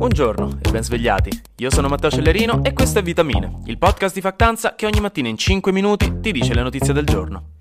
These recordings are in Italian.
Buongiorno e ben svegliati. Io sono Matteo Cellerino e questo è Vitamine, il podcast di Factanza che ogni mattina in 5 minuti ti dice le notizie del giorno.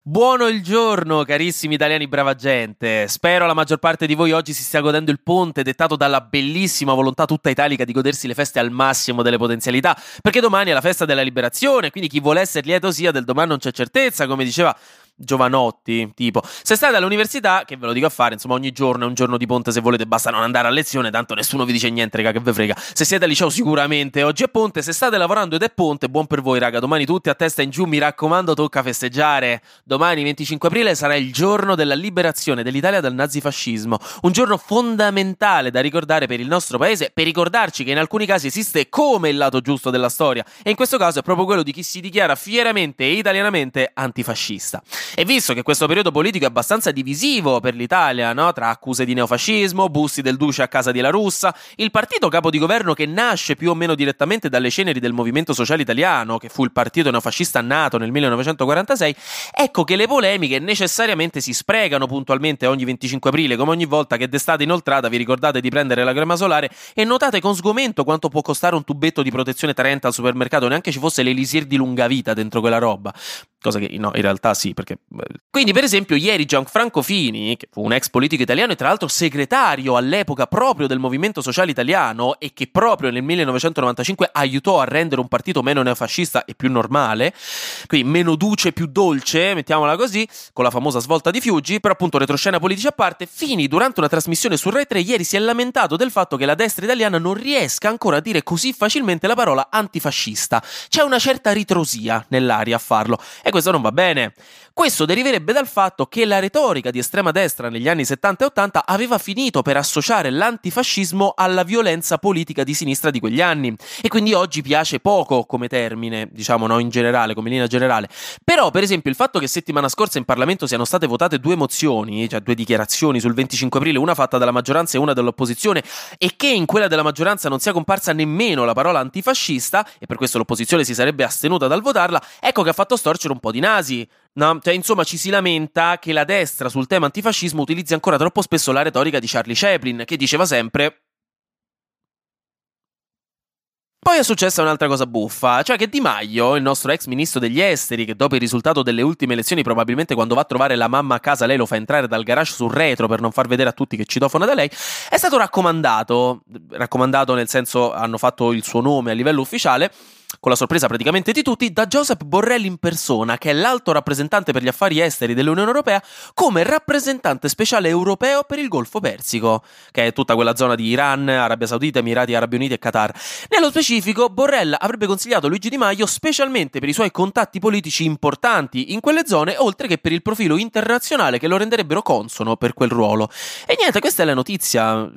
Buono il giorno, carissimi italiani brava gente. Spero la maggior parte di voi oggi si stia godendo il ponte dettato dalla bellissima volontà tutta italica di godersi le feste al massimo delle potenzialità, perché domani è la festa della liberazione, quindi chi vuole essere lieto sia del domani non c'è certezza, come diceva giovanotti, tipo, se state all'università, che ve lo dico a fare, insomma, ogni giorno è un giorno di ponte se volete, basta non andare a lezione, tanto nessuno vi dice niente, raga, che ve frega. Se siete al liceo sicuramente oggi è ponte, se state lavorando ed è ponte, buon per voi, raga, domani tutti a testa in giù, mi raccomando, tocca festeggiare. Domani 25 aprile sarà il giorno della liberazione dell'Italia dal nazifascismo, un giorno fondamentale da ricordare per il nostro paese, per ricordarci che in alcuni casi esiste come il lato giusto della storia, e in questo caso è proprio quello di chi si dichiara fieramente e italianamente antifascista. E visto che questo periodo politico è abbastanza divisivo per l'Italia, no? tra accuse di neofascismo, busti del duce a casa di La Russa, il partito capo di governo che nasce più o meno direttamente dalle ceneri del Movimento Sociale Italiano, che fu il partito neofascista nato nel 1946, ecco che le polemiche necessariamente si sprecano puntualmente ogni 25 aprile, come ogni volta che d'estate inoltrata vi ricordate di prendere la crema solare e notate con sgomento quanto può costare un tubetto di protezione 30 al supermercato, neanche ci fosse l'elisir di lunga vita dentro quella roba. Cosa che no, in realtà sì, perché quindi, per esempio, ieri Gianfranco Fini, che fu un ex politico italiano e tra l'altro segretario all'epoca proprio del Movimento Sociale Italiano e che proprio nel 1995 aiutò a rendere un partito meno neofascista e più normale, quindi meno duce, più dolce, mettiamola così, con la famosa svolta di Fiuggi, però appunto retroscena politica a parte, Fini durante una trasmissione su Rai 3 ieri si è lamentato del fatto che la destra italiana non riesca ancora a dire così facilmente la parola antifascista. C'è una certa ritrosia nell'aria a farlo e questo non va bene. Questo deriverebbe dal fatto che la retorica di estrema destra negli anni 70 e 80 aveva finito per associare l'antifascismo alla violenza politica di sinistra di quegli anni e quindi oggi piace poco come termine, diciamo no in generale, come linea generale. Però per esempio il fatto che settimana scorsa in Parlamento siano state votate due mozioni, cioè due dichiarazioni sul 25 aprile, una fatta dalla maggioranza e una dall'opposizione e che in quella della maggioranza non sia comparsa nemmeno la parola antifascista e per questo l'opposizione si sarebbe astenuta dal votarla, ecco che ha fatto storcere un po' di nasi. No? Cioè, insomma, ci si lamenta che la destra sul tema antifascismo utilizzi ancora troppo spesso la retorica di Charlie Chaplin, che diceva sempre poi è successa un'altra cosa buffa, cioè che Di Maio, il nostro ex ministro degli esteri, che dopo il risultato delle ultime elezioni probabilmente quando va a trovare la mamma a casa lei lo fa entrare dal garage sul retro per non far vedere a tutti che citofona da lei, è stato raccomandato, raccomandato nel senso hanno fatto il suo nome a livello ufficiale, con la sorpresa praticamente di tutti, da Joseph Borrell in persona, che è l'alto rappresentante per gli affari esteri dell'Unione Europea, come rappresentante speciale europeo per il Golfo Persico, che è tutta quella zona di Iran, Arabia Saudita, Emirati Arabi Uniti e Qatar. Nello specifico, Borrell avrebbe consigliato Luigi Di Maio specialmente per i suoi contatti politici importanti in quelle zone, oltre che per il profilo internazionale che lo renderebbero consono per quel ruolo. E niente, questa è la notizia.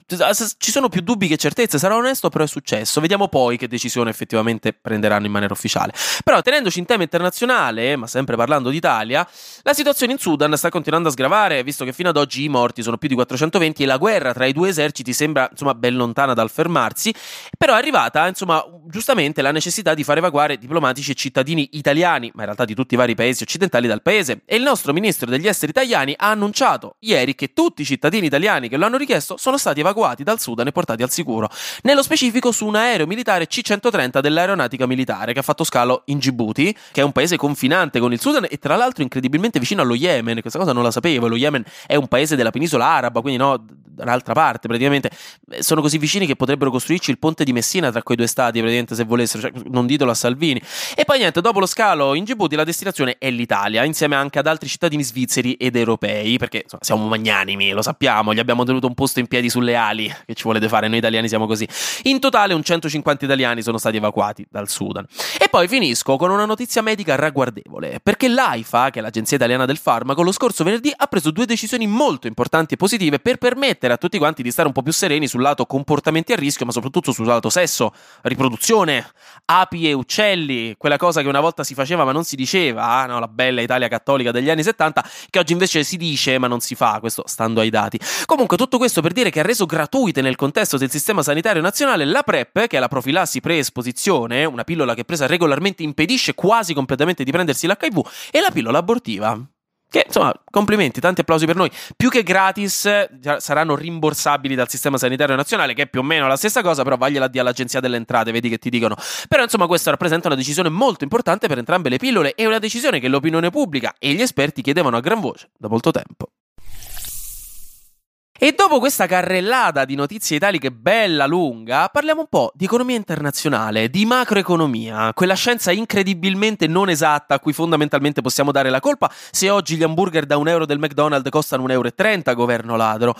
Ci sono più dubbi che certezze, sarò onesto, però è successo. Vediamo poi che decisione effettivamente prenderà prenderanno in maniera ufficiale. Però tenendoci in tema internazionale, ma sempre parlando d'Italia, la situazione in Sudan sta continuando a sgravare, visto che fino ad oggi i morti sono più di 420 e la guerra tra i due eserciti sembra insomma ben lontana dal fermarsi, però è arrivata insomma giustamente la necessità di far evacuare diplomatici e cittadini italiani, ma in realtà di tutti i vari paesi occidentali dal paese, e il nostro ministro degli esteri italiani ha annunciato ieri che tutti i cittadini italiani che lo hanno richiesto sono stati evacuati dal Sudan e portati al sicuro, nello specifico su un aereo militare C-130 dell'aeronautica militare che ha fatto scalo in Djibouti, che è un paese confinante con il Sudan e tra l'altro incredibilmente vicino allo Yemen. Questa cosa non la sapevo. Lo Yemen è un paese della penisola araba, quindi no, dall'altra parte praticamente. Eh, sono così vicini che potrebbero costruirci il ponte di Messina tra quei due stati, praticamente se volessero. Cioè, non ditelo a Salvini. E poi niente, dopo lo scalo in Djibouti la destinazione è l'Italia, insieme anche ad altri cittadini svizzeri ed europei, perché insomma, siamo magnanimi, lo sappiamo, gli abbiamo tenuto un posto in piedi sulle ali, che ci volete fare, noi italiani siamo così. In totale un 150 italiani sono stati evacuati dal Sudan. E poi finisco con una notizia medica ragguardevole, perché l'AIFA, che è l'Agenzia Italiana del Farmaco, lo scorso venerdì ha preso due decisioni molto importanti e positive per permettere a tutti quanti di stare un po' più sereni sul lato comportamenti a rischio, ma soprattutto sul lato sesso, riproduzione, api e uccelli, quella cosa che una volta si faceva ma non si diceva, no? la bella Italia cattolica degli anni 70, che oggi invece si dice ma non si fa, questo stando ai dati. Comunque tutto questo per dire che ha reso gratuite nel contesto del sistema sanitario nazionale la PrEP, che è la profilassi pre-esposizione, una pillola che presa regolarmente impedisce quasi completamente di prendersi l'HIV, e la pillola abortiva Che insomma, complimenti, tanti applausi per noi. Più che gratis, saranno rimborsabili dal sistema sanitario nazionale, che è più o meno la stessa cosa, però vagliela di all'agenzia delle entrate, vedi che ti dicono. Però insomma, questo rappresenta una decisione molto importante per entrambe le pillole e una decisione che l'opinione pubblica e gli esperti chiedevano a gran voce da molto tempo. E dopo questa carrellata di notizie italiche bella lunga, parliamo un po' di economia internazionale, di macroeconomia, quella scienza incredibilmente non esatta a cui fondamentalmente possiamo dare la colpa se oggi gli hamburger da un euro del McDonald's costano 1,30 euro, governo ladro.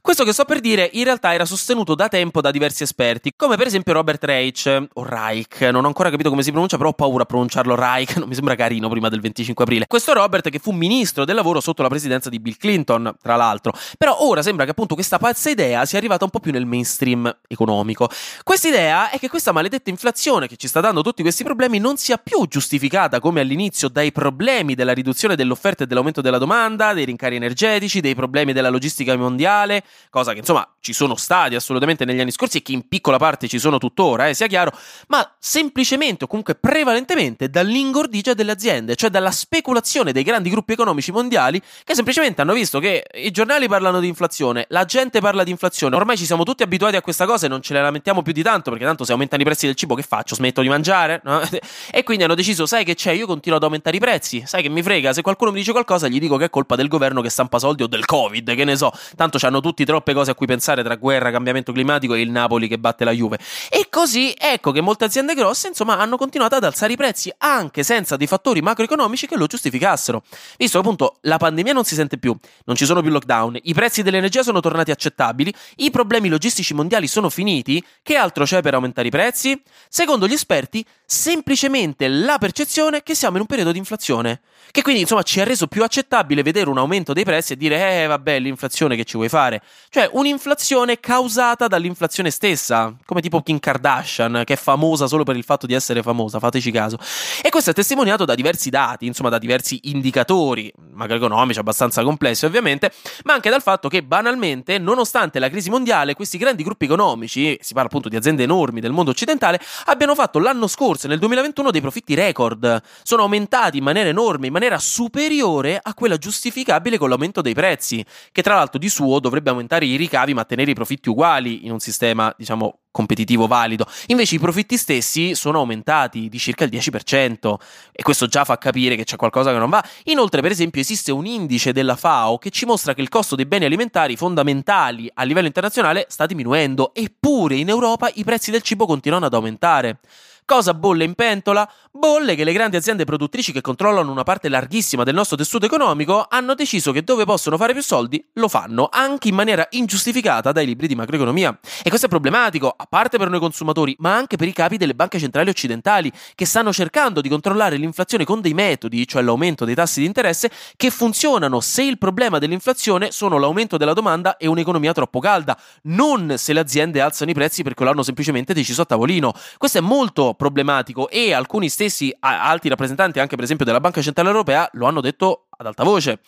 Questo che sto per dire in realtà era sostenuto da tempo da diversi esperti, come per esempio Robert Reich, o Reich, non ho ancora capito come si pronuncia, però ho paura a pronunciarlo Reich, non mi sembra carino prima del 25 aprile. Questo Robert che fu ministro del lavoro sotto la presidenza di Bill Clinton, tra l'altro. Però ora sembra che appunto questa pazza idea sia arrivata un po' più nel mainstream economico. Questa idea è che questa maledetta inflazione che ci sta dando tutti questi problemi non sia più giustificata come all'inizio dai problemi della riduzione dell'offerta e dell'aumento della domanda, dei rincari energetici, dei problemi della logistica mondiale, cosa che insomma ci sono stati assolutamente negli anni scorsi e che in piccola parte ci sono tuttora, eh, sia chiaro, ma semplicemente o comunque prevalentemente dall'ingordigia delle aziende, cioè dalla speculazione dei grandi gruppi economici mondiali che semplicemente hanno visto che i giornali parlano di inflazione, la gente parla di inflazione, ormai ci siamo tutti abituati a questa cosa e non ce ne lamentiamo più di tanto perché tanto se aumentano i prezzi del cibo che faccio? Smetto di mangiare? No? e quindi hanno deciso, sai che c'è, io continuo ad aumentare i prezzi, sai che mi frega, se qualcuno mi dice qualcosa gli dico che è colpa del governo che stampa soldi o del covid, che ne so, tanto hanno tutti troppe cose a cui pensare tra guerra, cambiamento climatico e il Napoli che batte la Juve. E così ecco che molte aziende grosse insomma hanno continuato ad alzare i prezzi anche senza dei fattori macroeconomici che lo giustificassero. Visto che appunto la pandemia non si sente più, non ci sono più lockdown, i prezzi dell'energia sono tornati accettabili, i problemi logistici mondiali sono finiti, che altro c'è per aumentare i prezzi? Secondo gli esperti, semplicemente la percezione che siamo in un periodo di inflazione, che quindi insomma ci ha reso più accettabile vedere un aumento dei prezzi e dire eh vabbè l'inflazione che ci vuoi fare, cioè un'inflazione causata dall'inflazione stessa, come tipo Kim Kardashian che è famosa solo per il fatto di essere famosa, fateci caso. E questo è testimoniato da diversi dati, insomma da diversi indicatori macroeconomici abbastanza complessi ovviamente, ma anche dal fatto che banalmente, nonostante la crisi mondiale, questi grandi gruppi economici, si parla appunto di aziende enormi del mondo occidentale, abbiano fatto l'anno scorso, nel 2021, dei profitti record. Sono aumentati in maniera enorme, in maniera superiore a quella giustificabile con l'aumento dei prezzi, che tra l'altro di suo dovrebbe aumentare i ricavi ma tenere i profitti uguali in un sistema, diciamo, competitivo valido. Invece i profitti stessi sono aumentati di circa il 10% e questo già fa capire che c'è qualcosa che non va. Inoltre, per esempio, esiste un indice della FAO che ci mostra che il costo dei beni alimentari fondamentali a livello internazionale sta diminuendo, eppure in Europa i prezzi del cibo continuano ad aumentare. Cosa bolle in pentola? Bolle che le grandi aziende produttrici che controllano una parte larghissima del nostro tessuto economico hanno deciso che dove possono fare più soldi lo fanno, anche in maniera ingiustificata dai libri di macroeconomia. E questo è problematico, a parte per noi consumatori, ma anche per i capi delle banche centrali occidentali, che stanno cercando di controllare l'inflazione con dei metodi, cioè l'aumento dei tassi di interesse, che funzionano se il problema dell'inflazione sono l'aumento della domanda e un'economia troppo calda, non se le aziende alzano i prezzi perché lo hanno semplicemente deciso a tavolino. Questo è molto problematico e alcuni stessi alti rappresentanti anche per esempio della Banca Centrale Europea lo hanno detto ad alta voce.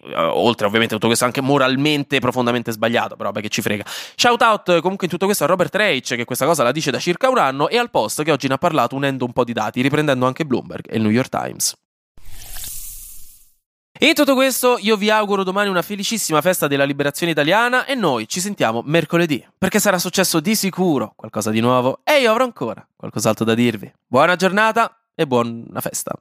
Uh, oltre ovviamente tutto questo anche moralmente profondamente sbagliato, però beh che ci frega. Shout out comunque in tutto questo a Robert Reich che questa cosa la dice da circa un anno e al post che oggi ne ha parlato unendo un po' di dati, riprendendo anche Bloomberg e il New York Times. E tutto questo io vi auguro domani una felicissima festa della liberazione italiana e noi ci sentiamo mercoledì, perché sarà successo di sicuro qualcosa di nuovo e io avrò ancora qualcos'altro da dirvi. Buona giornata e buona festa.